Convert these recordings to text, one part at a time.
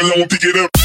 Babylon to get up.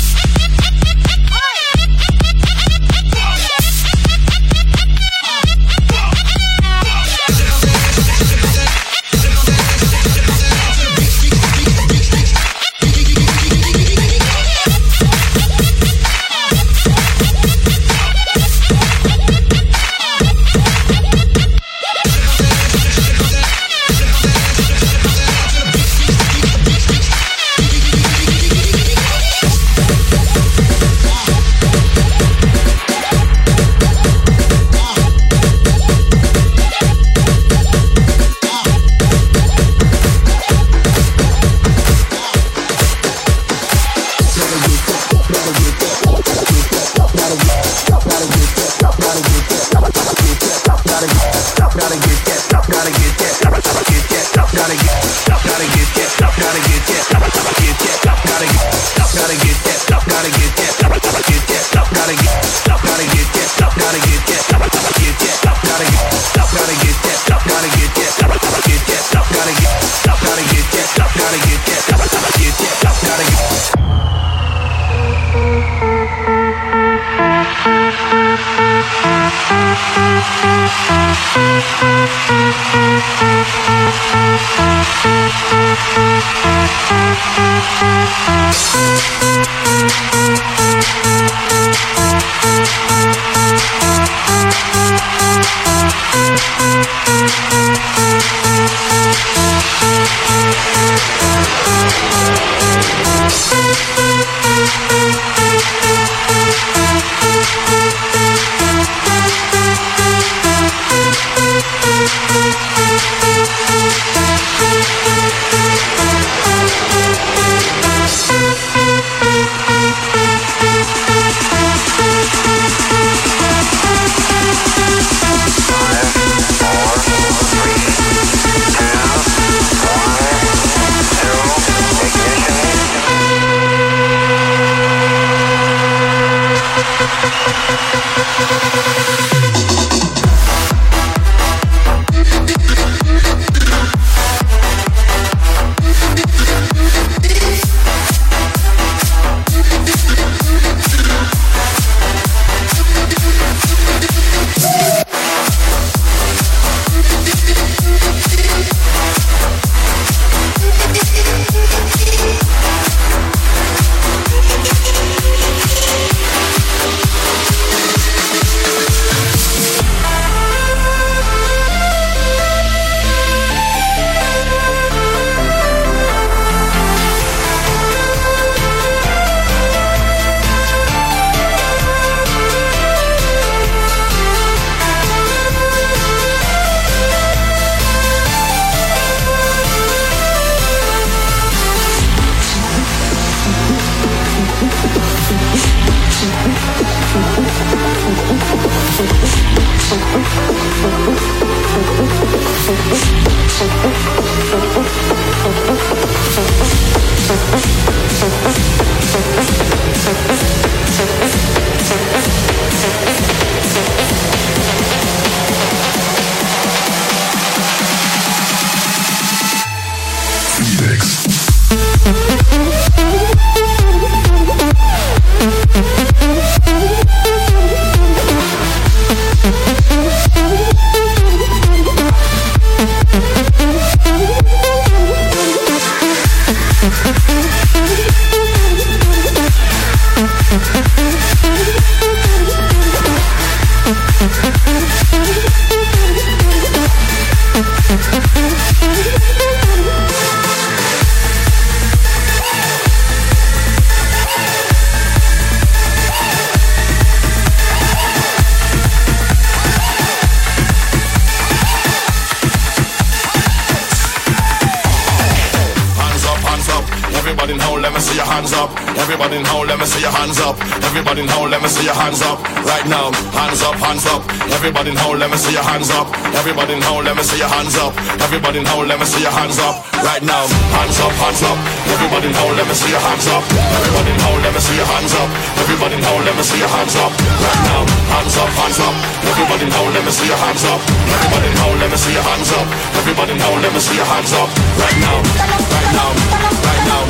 Everybody in hole, let me see your hands up. Everybody in hole, let me see your hands up. Everybody in hole, let me see your hands up. Right now, hands up, hands up. Everybody in hole, let me see your hands up. Everybody in hole, let me see your hands up. Everybody in hole, let me see your hands up. Right now, hands up, hands up. Everybody in hole, let me see your hands up. Everybody in hole, let me see your hands up. Everybody in hole, let me see your hands up. Right now, right now, right now,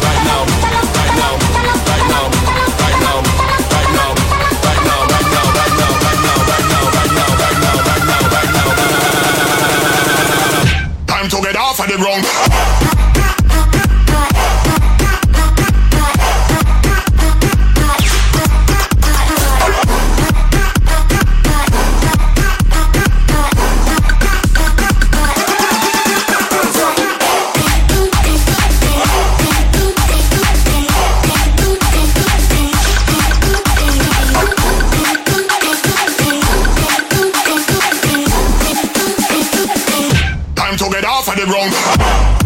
right now. Right now. the wrong. Bye.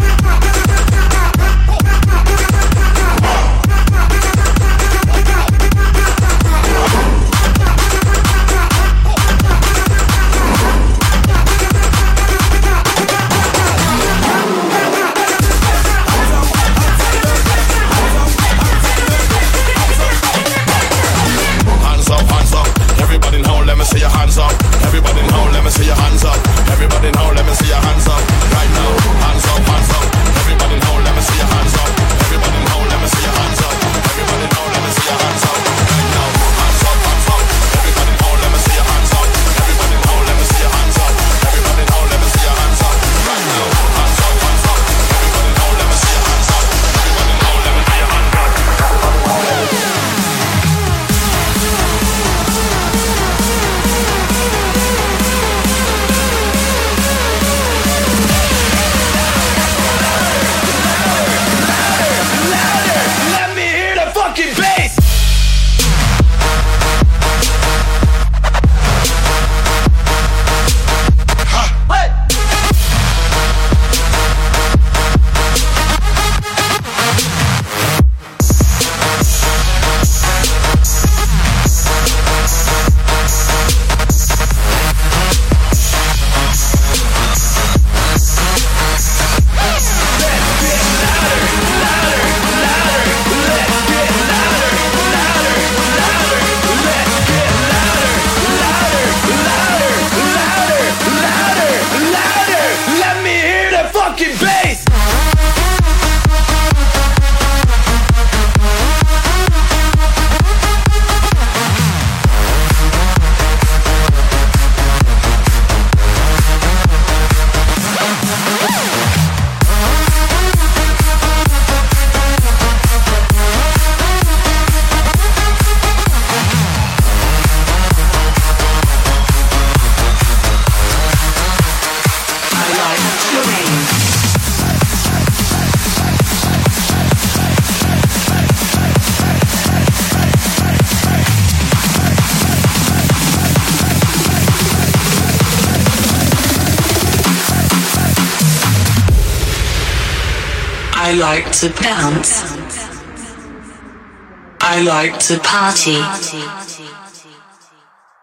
like to bounce. I like to party.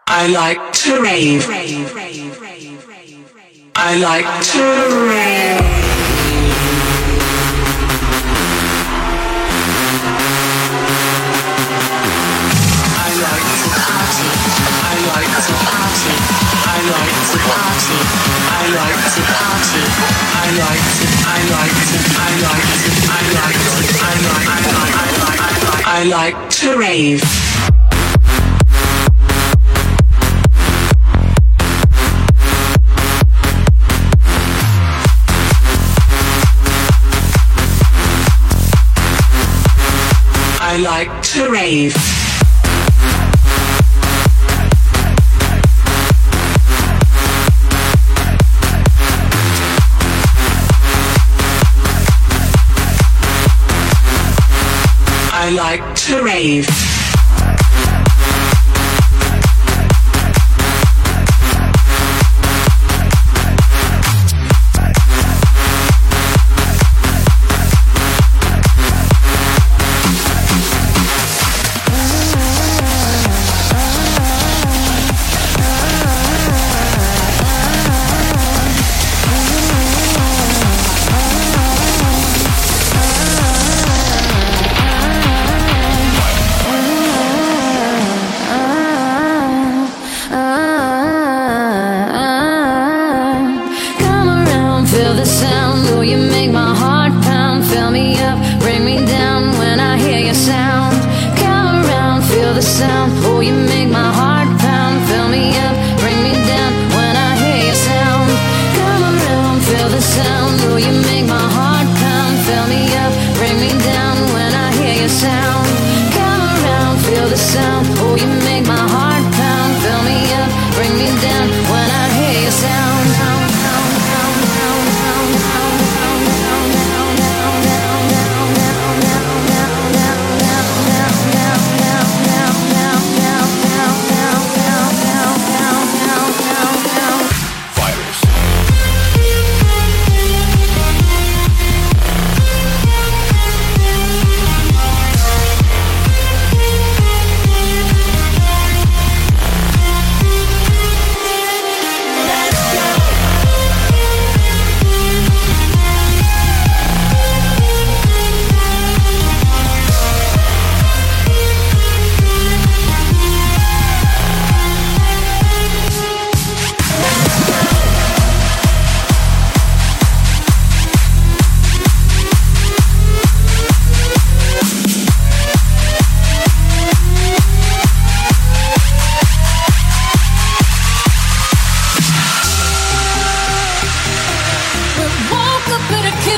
I like to rave. I like to rave. I like to party. I like to party. I like to, I like to, I like to. Rave. I like to rave. I like to rave.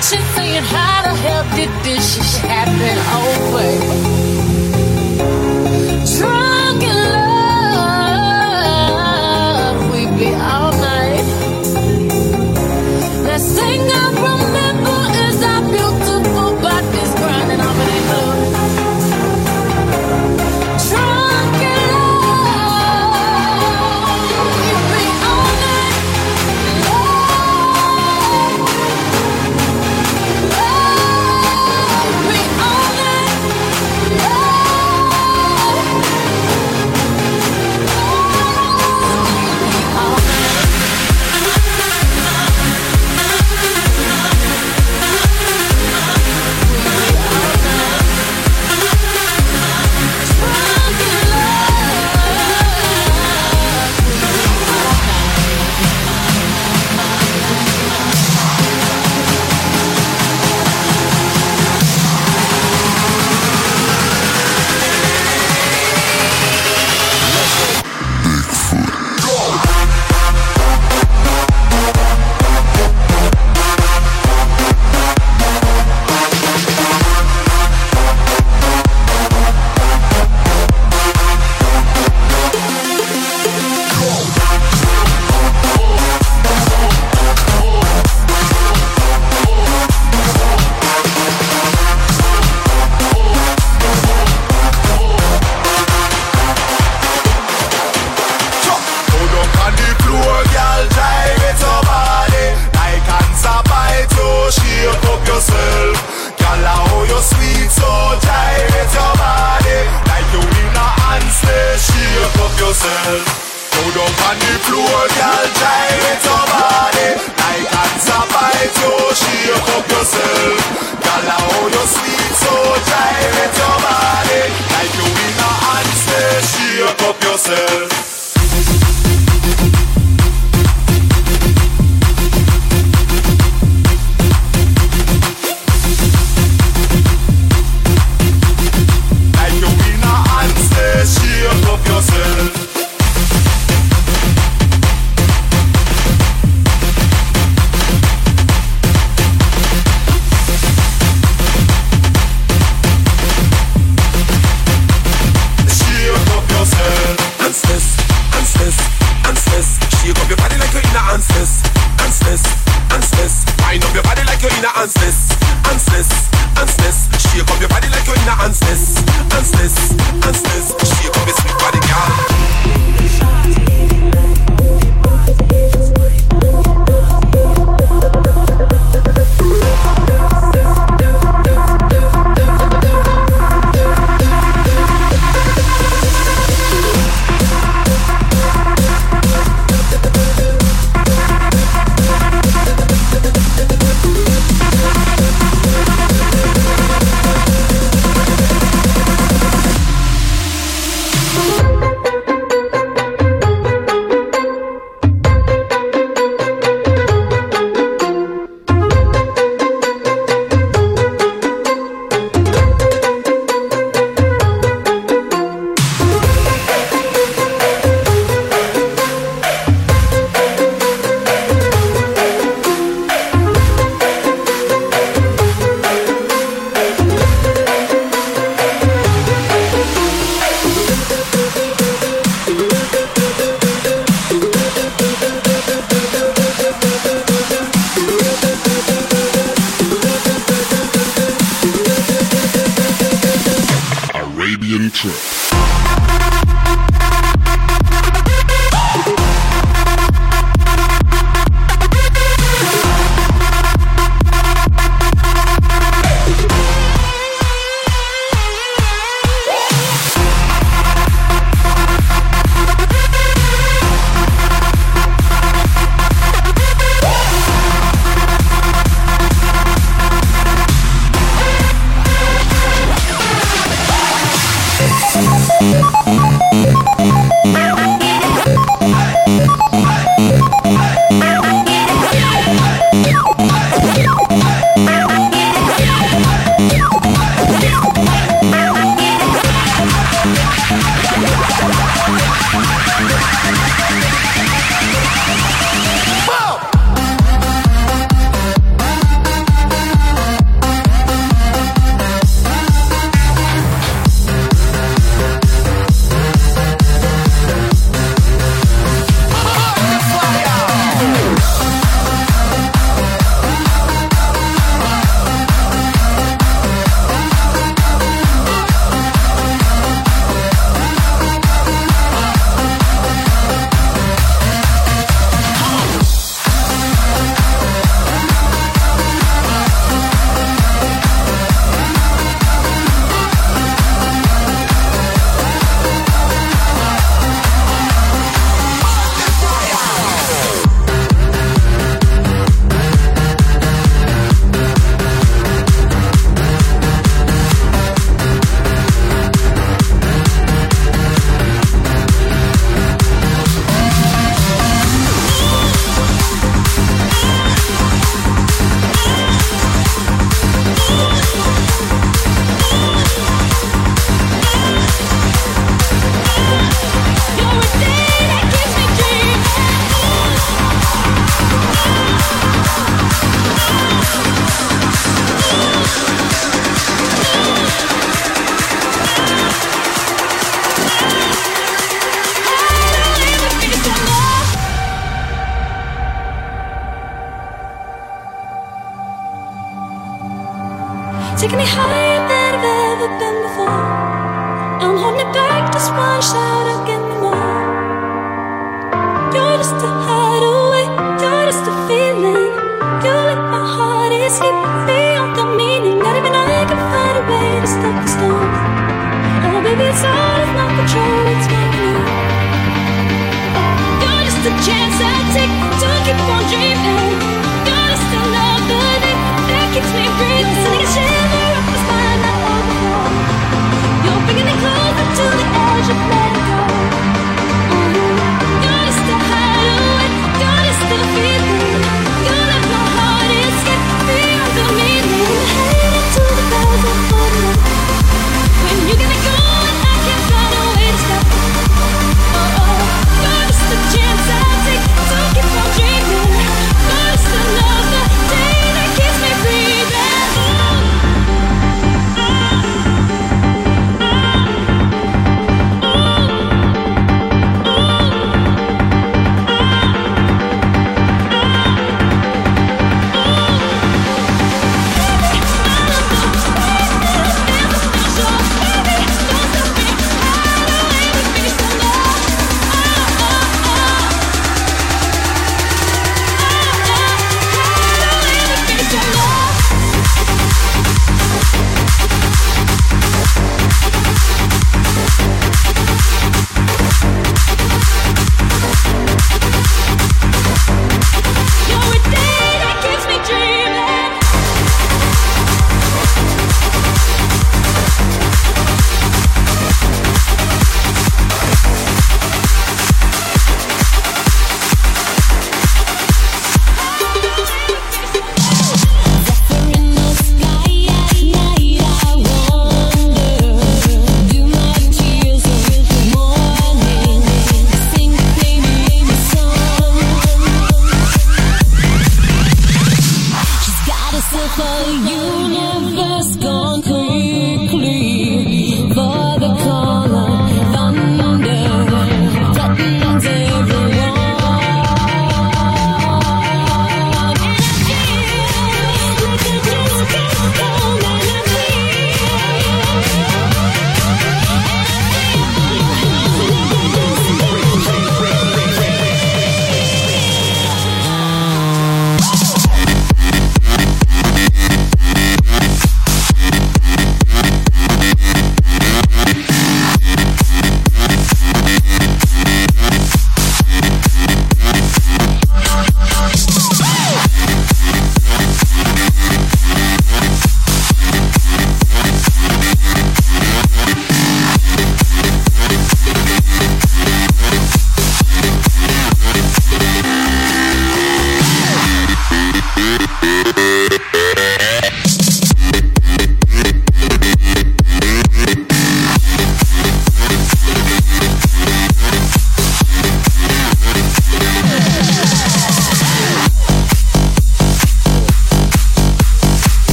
Kitchen saying, How the hell did this shit happen? Oh, baby. On the floor, girl, gyrate your body. Like cancer bite you, shake up yourself. Girl, how you sweet, so gyrate your body. Like you in a handstand, shake up yourself.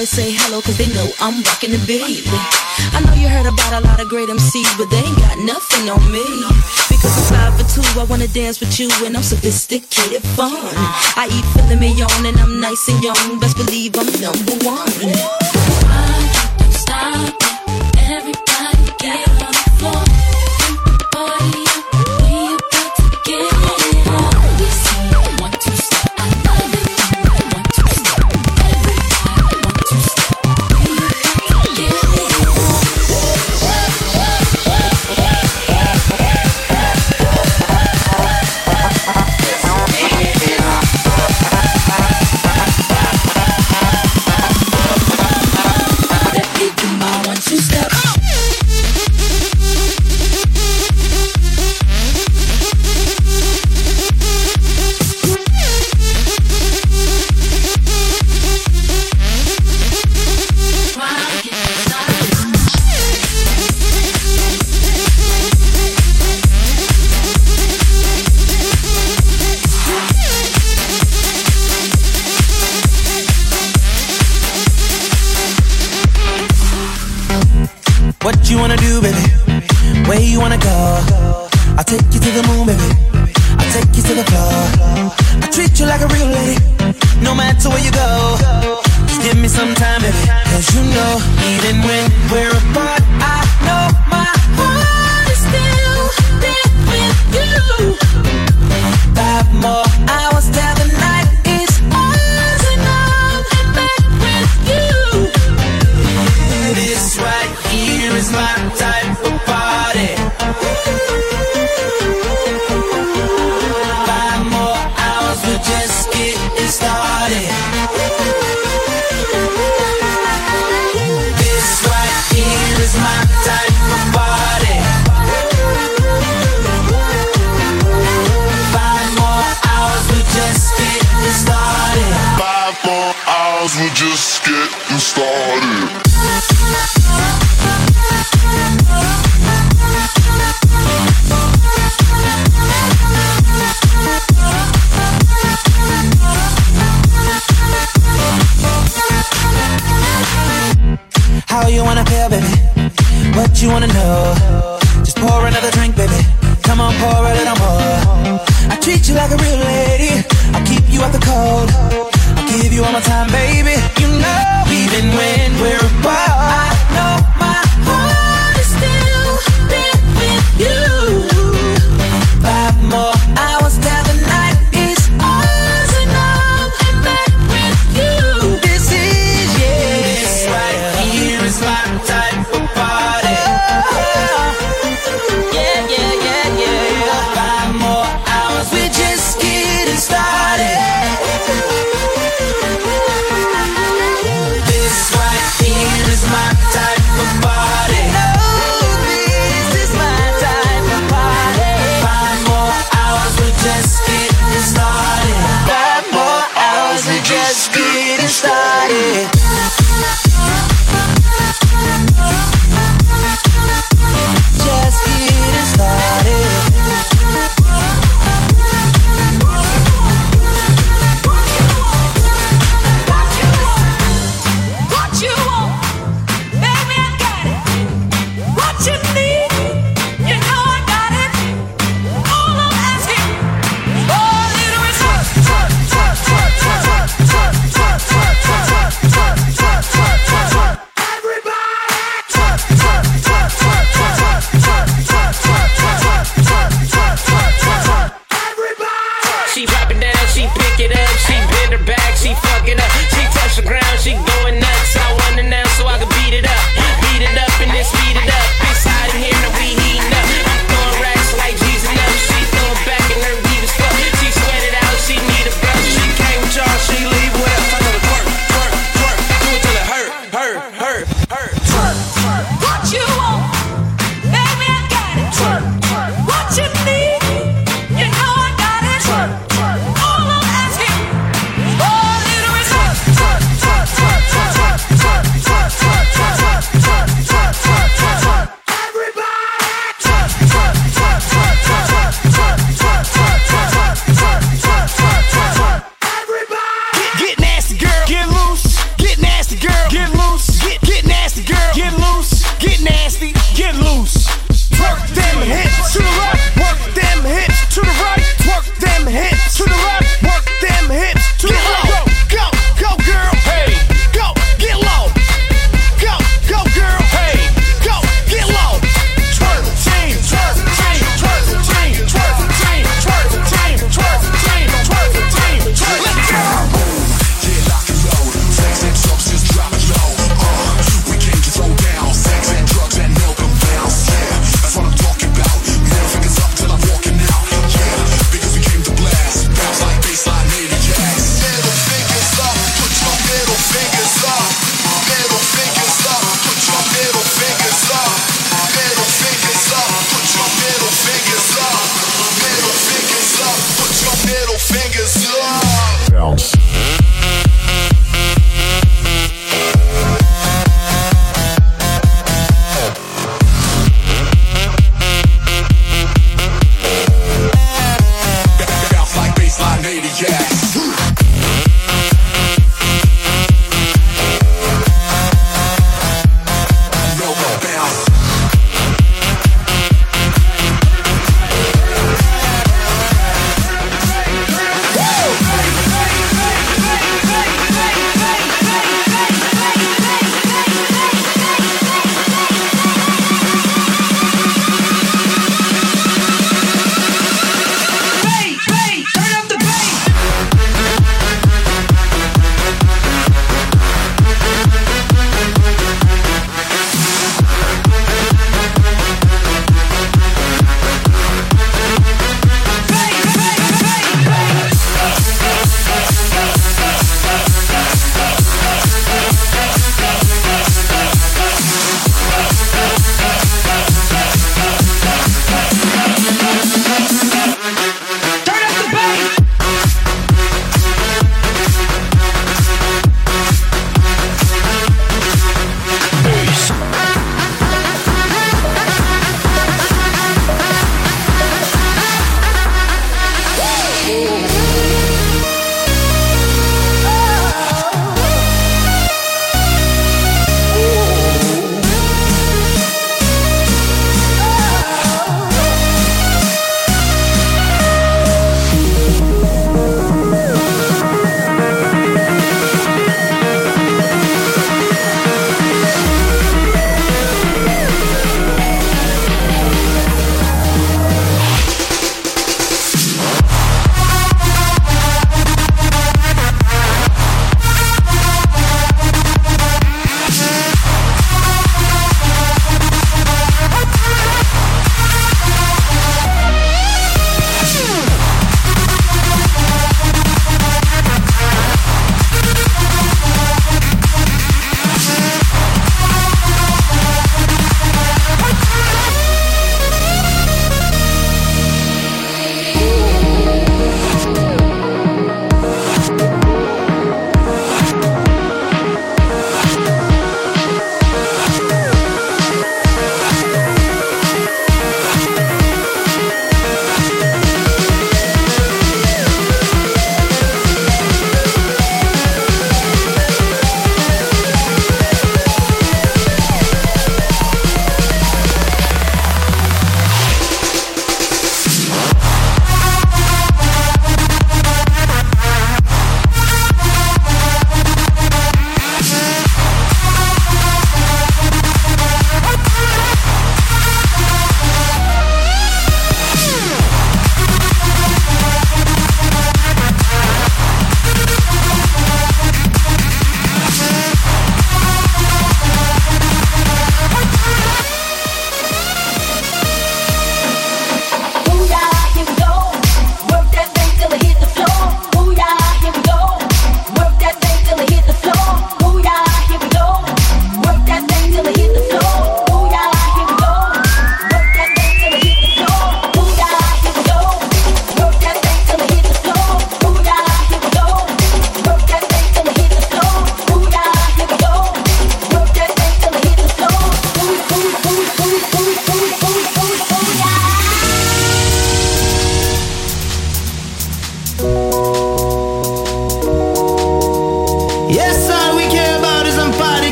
boys say hello, cause they know I'm rockin' the beat. I know you heard about a lot of great MCs, but they ain't got nothing on me. Because I'm five for two, I wanna dance with you, and I'm sophisticated fun. I eat filet and I'm nice and young. Best believe I'm number one. Why don't stop?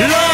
Love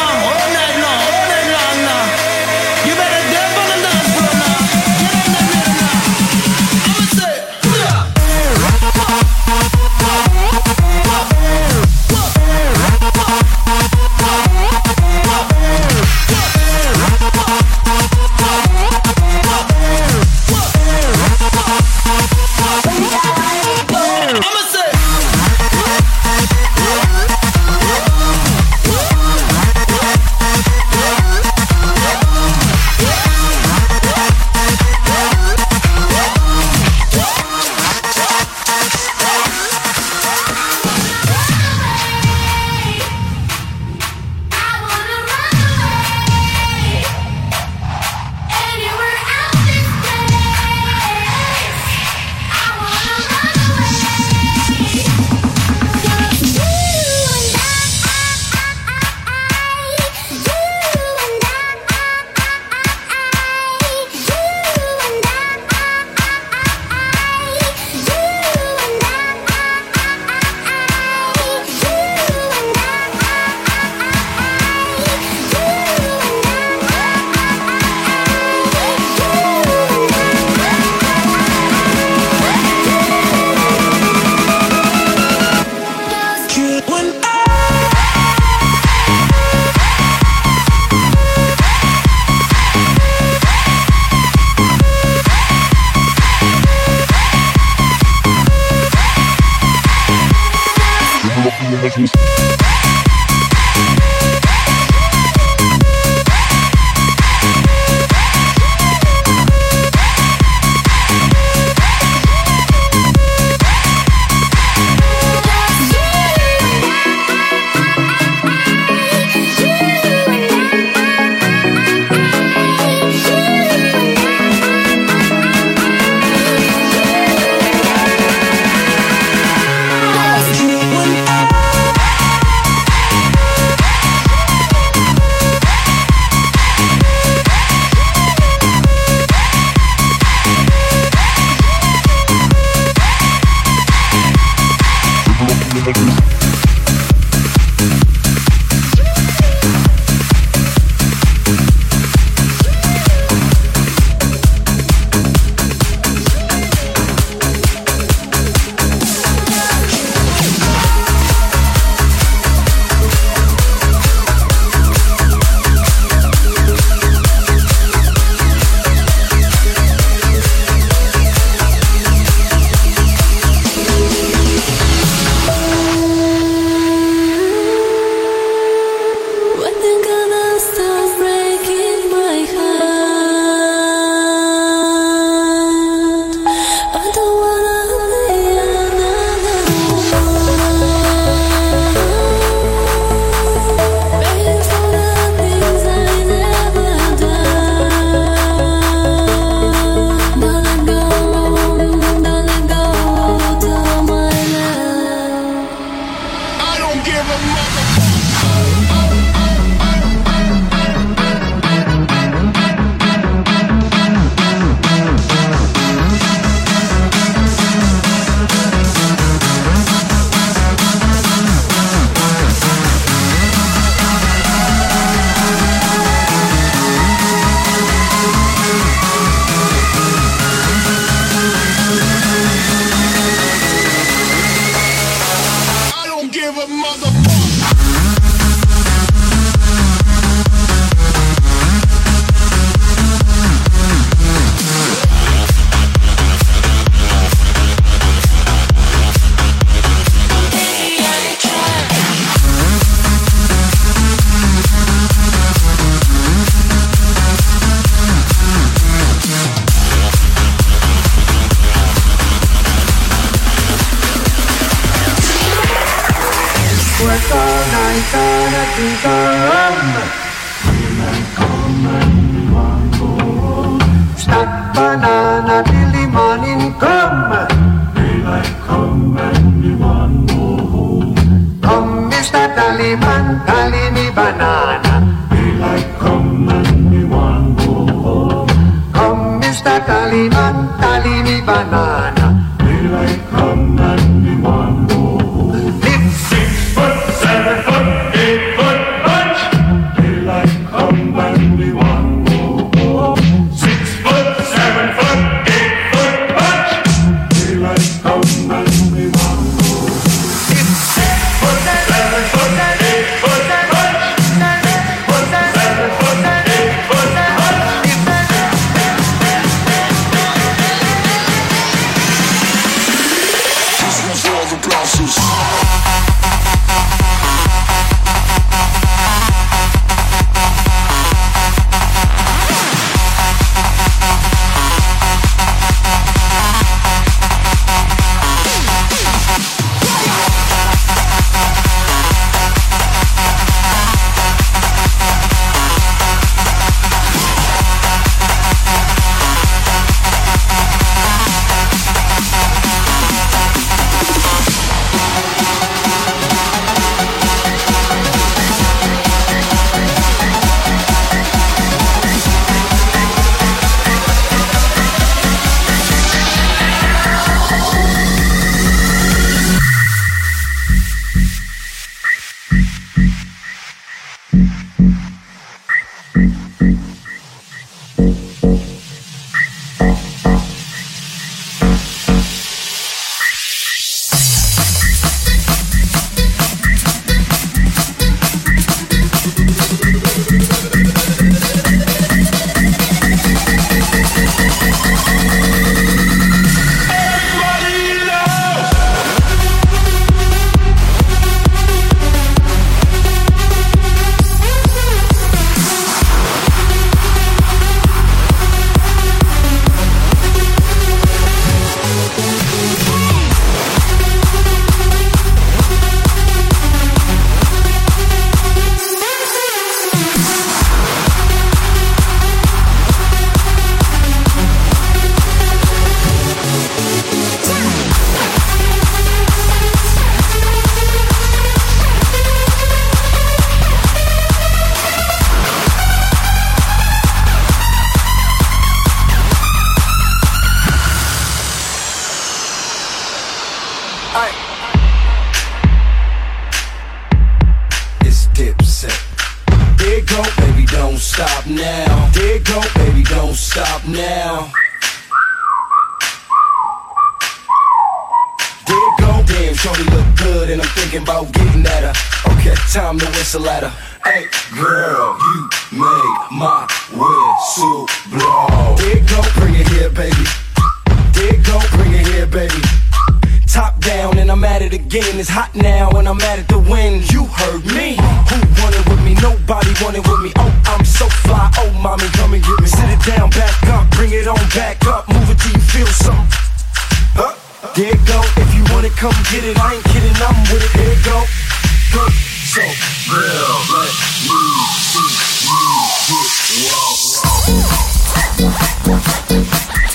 don't stop now. There go, damn, shorty look good, and I'm thinking about getting at her. Okay, time to whistle at her. Hey, girl, you make my whistle blow. There go, bring it here, baby. There go, bring it here, baby. Top down and I'm at it again. It's hot now and I'm at it to win. You heard me. Who wanted with me? Nobody wanted with me. Oh, I'm so fly. Oh, mommy, come and get me. Sit it down, back up, bring it on back up. Move it till you feel something. Huh? There it go. If you want it, come get it. I ain't kidding. I'm with it. Here it go. Go. So, let me see you get low.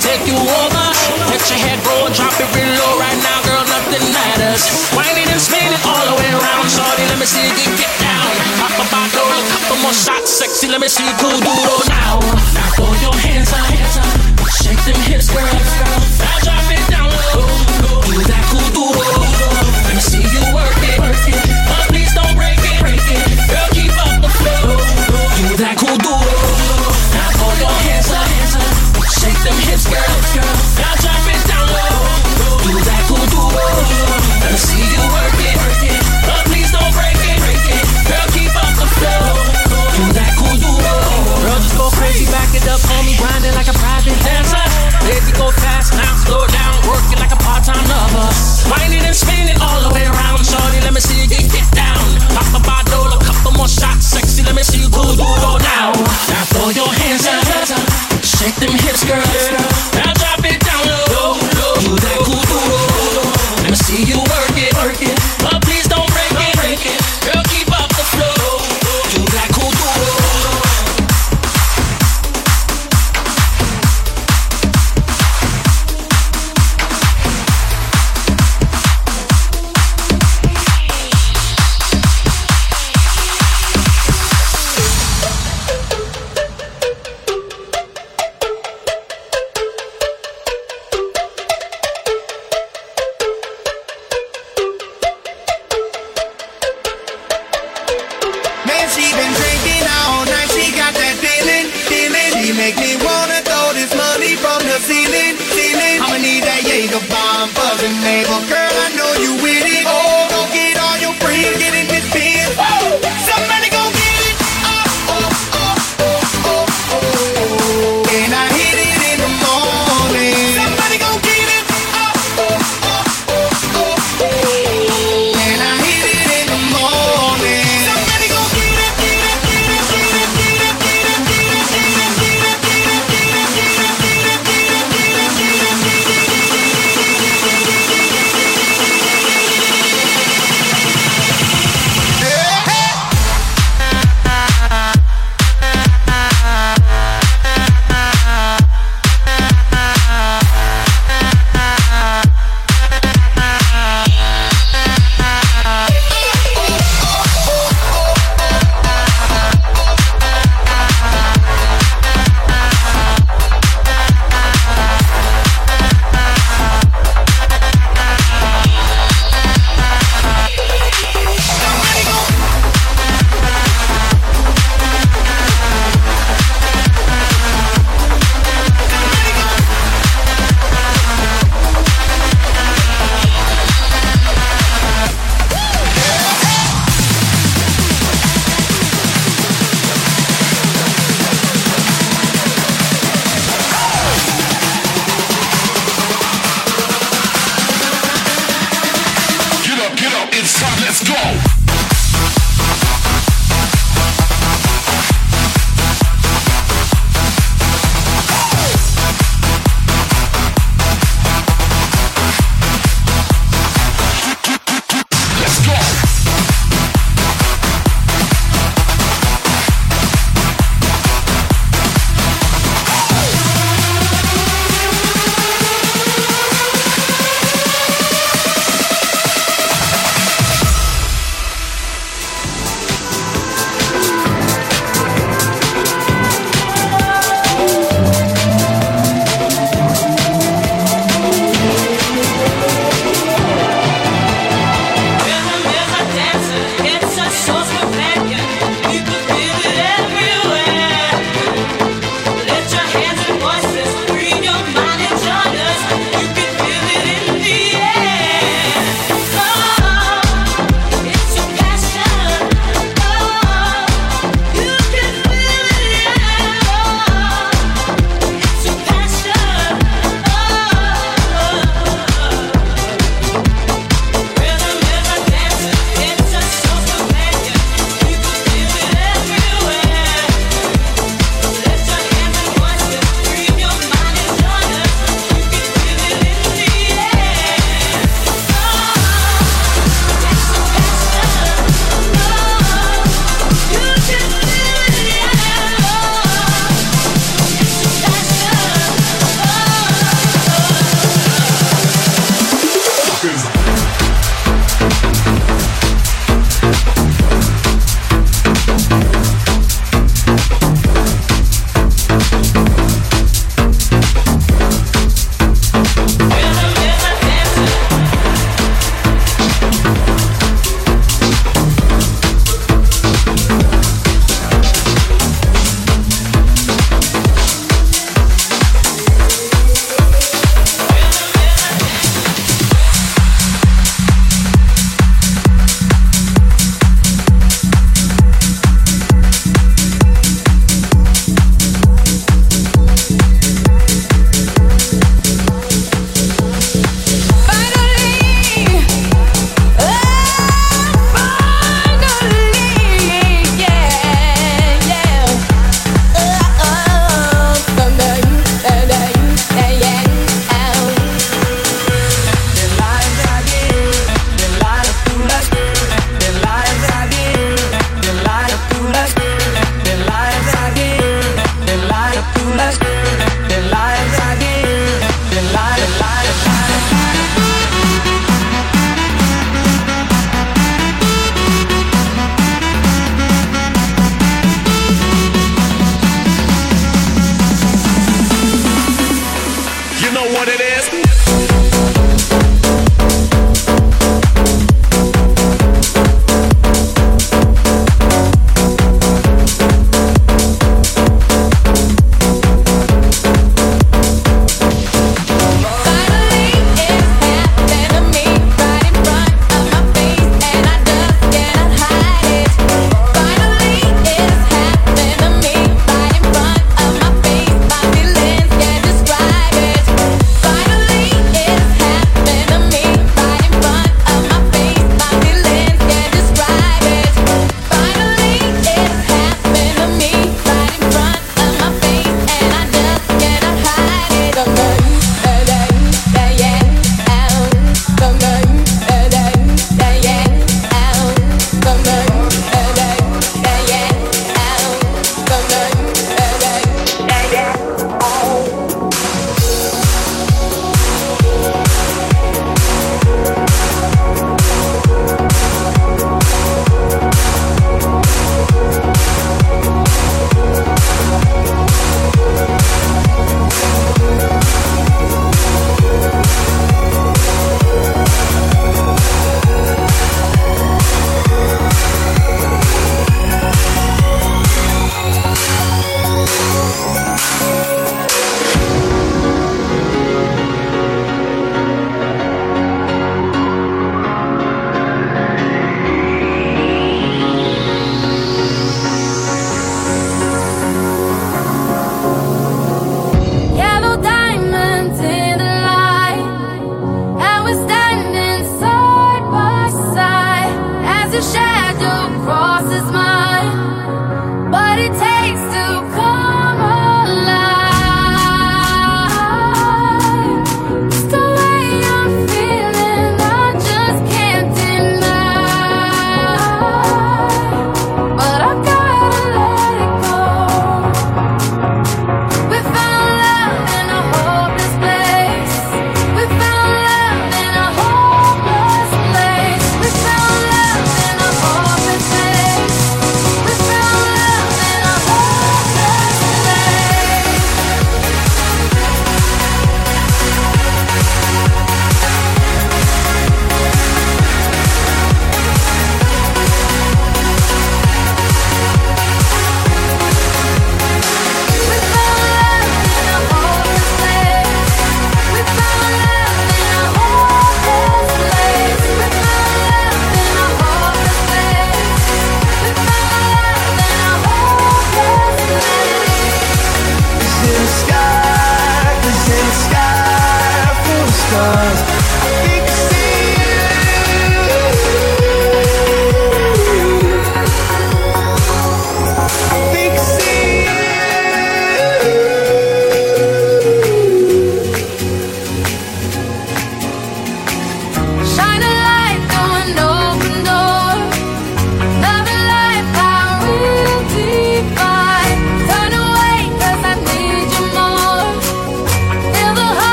Take you over, let your head roll and drop it real low right now, girl. Nothing matters. Winding and spinning all the way around, shorty. Let me see you get down. Pop a bottle, a couple more shots, sexy. Let me see you cool doodle now. Now throw your hands up, shake them hips, girl. Now drop it down low. up on me, grinding like a private dancer. Baby, go fast now, slow down, working like a part-time lover. Winding and spinning all the way around, shorty, let me see you get down. Pop a bottle, a couple more shots, sexy, let me see you go, go, go now. Now throw your hands up, shake them hips, girl.